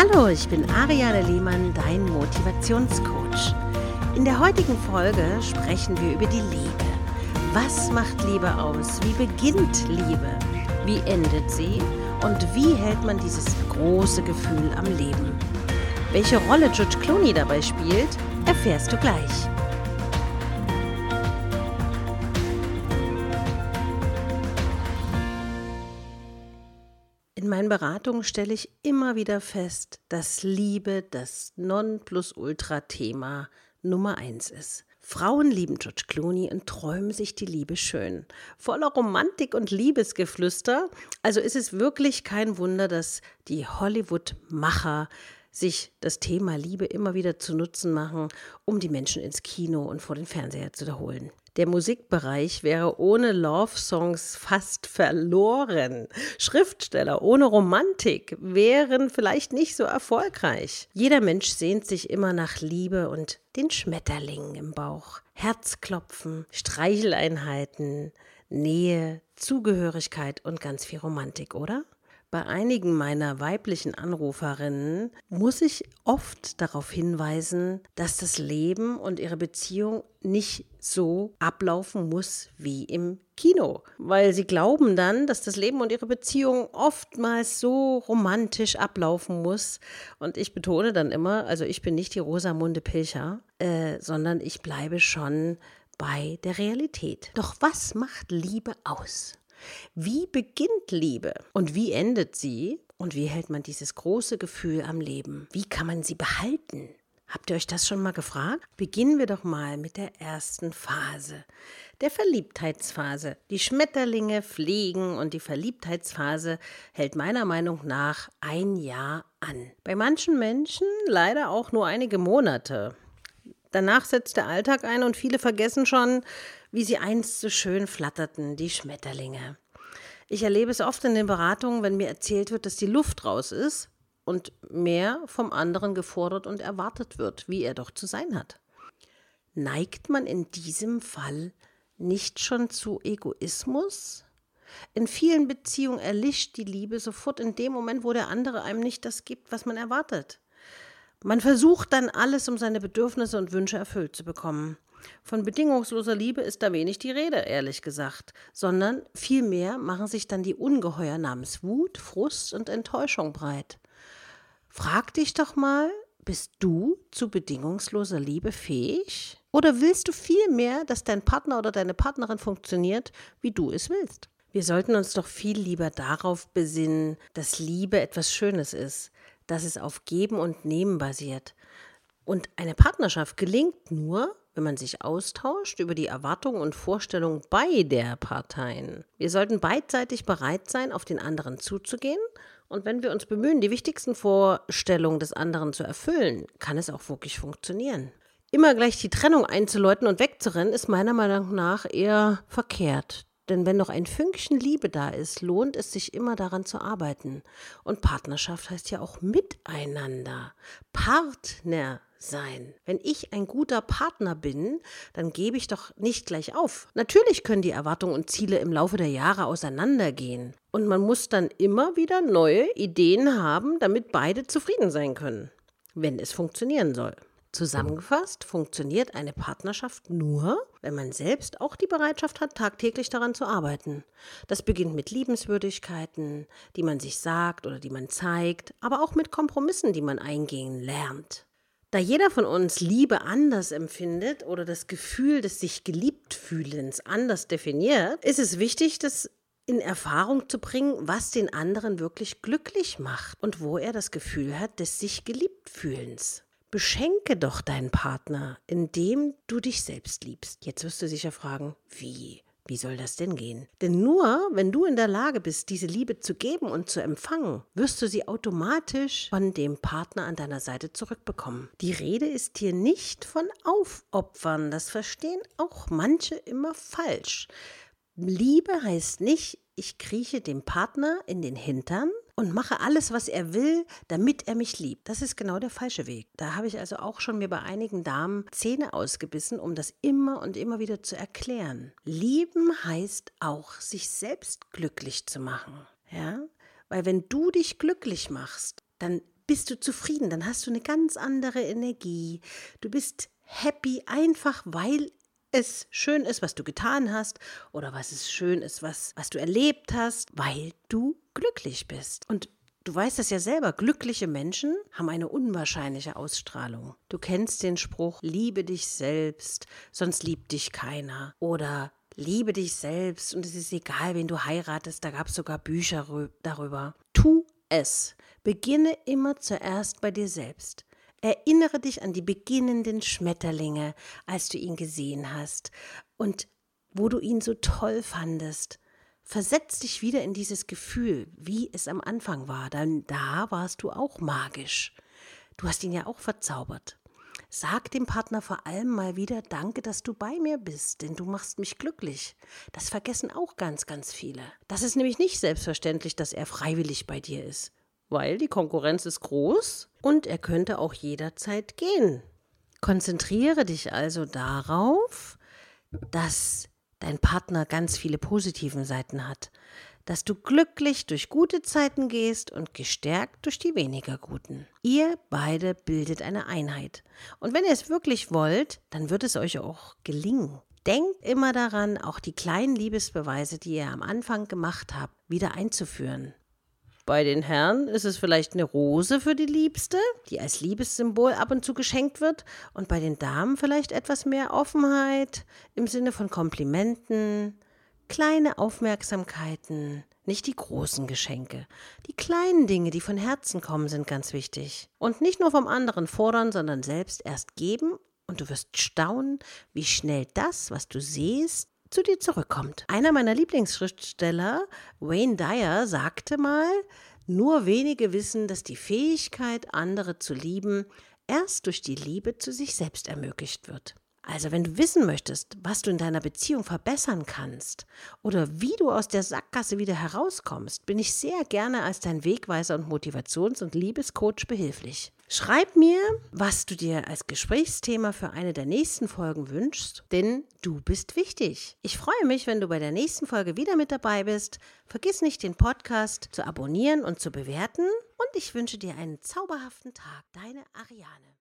Hallo, ich bin Ariane Lehmann, dein Motivationscoach. In der heutigen Folge sprechen wir über die Liebe. Was macht Liebe aus? Wie beginnt Liebe? Wie endet sie? Und wie hält man dieses große Gefühl am Leben? Welche Rolle George Clooney dabei spielt, erfährst du gleich. In meinen Beratungen stelle ich immer wieder fest, dass Liebe das Nonplusultra-Thema Nummer eins ist. Frauen lieben George Clooney und träumen sich die Liebe schön. Voller Romantik und Liebesgeflüster. Also ist es wirklich kein Wunder, dass die Hollywood-Macher sich das Thema Liebe immer wieder zu Nutzen machen, um die Menschen ins Kino und vor den Fernseher zu holen. Der Musikbereich wäre ohne Love-Songs fast verloren. Schriftsteller ohne Romantik wären vielleicht nicht so erfolgreich. Jeder Mensch sehnt sich immer nach Liebe und den Schmetterlingen im Bauch. Herzklopfen, Streicheleinheiten, Nähe, Zugehörigkeit und ganz viel Romantik, oder? Bei einigen meiner weiblichen Anruferinnen muss ich oft darauf hinweisen, dass das Leben und ihre Beziehung nicht so ablaufen muss wie im Kino, weil sie glauben dann, dass das Leben und ihre Beziehung oftmals so romantisch ablaufen muss. Und ich betone dann immer, also ich bin nicht die Rosamunde Pilcher, äh, sondern ich bleibe schon bei der Realität. Doch was macht Liebe aus? Wie beginnt Liebe und wie endet sie? Und wie hält man dieses große Gefühl am Leben? Wie kann man sie behalten? Habt ihr euch das schon mal gefragt? Beginnen wir doch mal mit der ersten Phase, der Verliebtheitsphase. Die Schmetterlinge fliegen und die Verliebtheitsphase hält meiner Meinung nach ein Jahr an. Bei manchen Menschen leider auch nur einige Monate. Danach setzt der Alltag ein und viele vergessen schon, wie sie einst so schön flatterten, die Schmetterlinge. Ich erlebe es oft in den Beratungen, wenn mir erzählt wird, dass die Luft raus ist und mehr vom anderen gefordert und erwartet wird, wie er doch zu sein hat. Neigt man in diesem Fall nicht schon zu Egoismus? In vielen Beziehungen erlischt die Liebe sofort in dem Moment, wo der andere einem nicht das gibt, was man erwartet. Man versucht dann alles, um seine Bedürfnisse und Wünsche erfüllt zu bekommen. Von bedingungsloser Liebe ist da wenig die Rede, ehrlich gesagt, sondern vielmehr machen sich dann die Ungeheuer namens Wut, Frust und Enttäuschung breit. Frag dich doch mal, bist du zu bedingungsloser Liebe fähig? Oder willst du vielmehr, dass dein Partner oder deine Partnerin funktioniert, wie du es willst? Wir sollten uns doch viel lieber darauf besinnen, dass Liebe etwas Schönes ist, dass es auf Geben und Nehmen basiert. Und eine Partnerschaft gelingt nur, wenn man sich austauscht über die Erwartungen und Vorstellungen beider Parteien. Wir sollten beidseitig bereit sein, auf den anderen zuzugehen. Und wenn wir uns bemühen, die wichtigsten Vorstellungen des anderen zu erfüllen, kann es auch wirklich funktionieren. Immer gleich die Trennung einzuläuten und wegzurennen, ist meiner Meinung nach eher verkehrt. Denn wenn noch ein Fünkchen Liebe da ist, lohnt es sich immer daran zu arbeiten. Und Partnerschaft heißt ja auch miteinander. Partner sein. Wenn ich ein guter Partner bin, dann gebe ich doch nicht gleich auf. Natürlich können die Erwartungen und Ziele im Laufe der Jahre auseinandergehen. Und man muss dann immer wieder neue Ideen haben, damit beide zufrieden sein können, wenn es funktionieren soll. Zusammengefasst funktioniert eine Partnerschaft nur, wenn man selbst auch die Bereitschaft hat, tagtäglich daran zu arbeiten. Das beginnt mit Liebenswürdigkeiten, die man sich sagt oder die man zeigt, aber auch mit Kompromissen, die man eingehen lernt. Da jeder von uns Liebe anders empfindet oder das Gefühl des sich geliebt fühlens anders definiert, ist es wichtig, das in Erfahrung zu bringen, was den anderen wirklich glücklich macht und wo er das Gefühl hat des sich geliebt fühlens. Beschenke doch deinen Partner, indem du dich selbst liebst. Jetzt wirst du sicher fragen, wie? Wie soll das denn gehen? Denn nur, wenn du in der Lage bist, diese Liebe zu geben und zu empfangen, wirst du sie automatisch von dem Partner an deiner Seite zurückbekommen. Die Rede ist hier nicht von Aufopfern. Das verstehen auch manche immer falsch. Liebe heißt nicht, ich krieche dem Partner in den Hintern und mache alles, was er will, damit er mich liebt. Das ist genau der falsche Weg. Da habe ich also auch schon mir bei einigen Damen Zähne ausgebissen, um das immer und immer wieder zu erklären. Lieben heißt auch, sich selbst glücklich zu machen. Ja? Weil wenn du dich glücklich machst, dann bist du zufrieden, dann hast du eine ganz andere Energie. Du bist happy einfach, weil es schön ist, was du getan hast oder was es schön ist, was, was du erlebt hast, weil du glücklich bist. Und Du weißt es ja selber, glückliche Menschen haben eine unwahrscheinliche Ausstrahlung. Du kennst den Spruch, liebe dich selbst, sonst liebt dich keiner. Oder liebe dich selbst und es ist egal, wen du heiratest, da gab es sogar Bücher darüber. Tu es. Beginne immer zuerst bei dir selbst. Erinnere dich an die beginnenden Schmetterlinge, als du ihn gesehen hast und wo du ihn so toll fandest. Versetz dich wieder in dieses Gefühl, wie es am Anfang war, denn da warst du auch magisch. Du hast ihn ja auch verzaubert. Sag dem Partner vor allem mal wieder Danke, dass du bei mir bist, denn du machst mich glücklich. Das vergessen auch ganz, ganz viele. Das ist nämlich nicht selbstverständlich, dass er freiwillig bei dir ist, weil die Konkurrenz ist groß und er könnte auch jederzeit gehen. Konzentriere dich also darauf, dass dein Partner ganz viele positiven Seiten hat, dass du glücklich durch gute Zeiten gehst und gestärkt durch die weniger guten. Ihr beide bildet eine Einheit. Und wenn ihr es wirklich wollt, dann wird es euch auch gelingen. Denkt immer daran, auch die kleinen Liebesbeweise, die ihr am Anfang gemacht habt, wieder einzuführen. Bei den Herren ist es vielleicht eine Rose für die Liebste, die als Liebessymbol ab und zu geschenkt wird, und bei den Damen vielleicht etwas mehr Offenheit im Sinne von Komplimenten, kleine Aufmerksamkeiten, nicht die großen Geschenke. Die kleinen Dinge, die von Herzen kommen, sind ganz wichtig. Und nicht nur vom anderen fordern, sondern selbst erst geben, und du wirst staunen, wie schnell das, was du siehst, zu dir zurückkommt. Einer meiner Lieblingsschriftsteller, Wayne Dyer, sagte mal, nur wenige wissen, dass die Fähigkeit, andere zu lieben, erst durch die Liebe zu sich selbst ermöglicht wird. Also wenn du wissen möchtest, was du in deiner Beziehung verbessern kannst oder wie du aus der Sackgasse wieder herauskommst, bin ich sehr gerne als dein Wegweiser und Motivations- und Liebescoach behilflich. Schreib mir, was du dir als Gesprächsthema für eine der nächsten Folgen wünschst, denn du bist wichtig. Ich freue mich, wenn du bei der nächsten Folge wieder mit dabei bist. Vergiss nicht, den Podcast zu abonnieren und zu bewerten und ich wünsche dir einen zauberhaften Tag. Deine Ariane.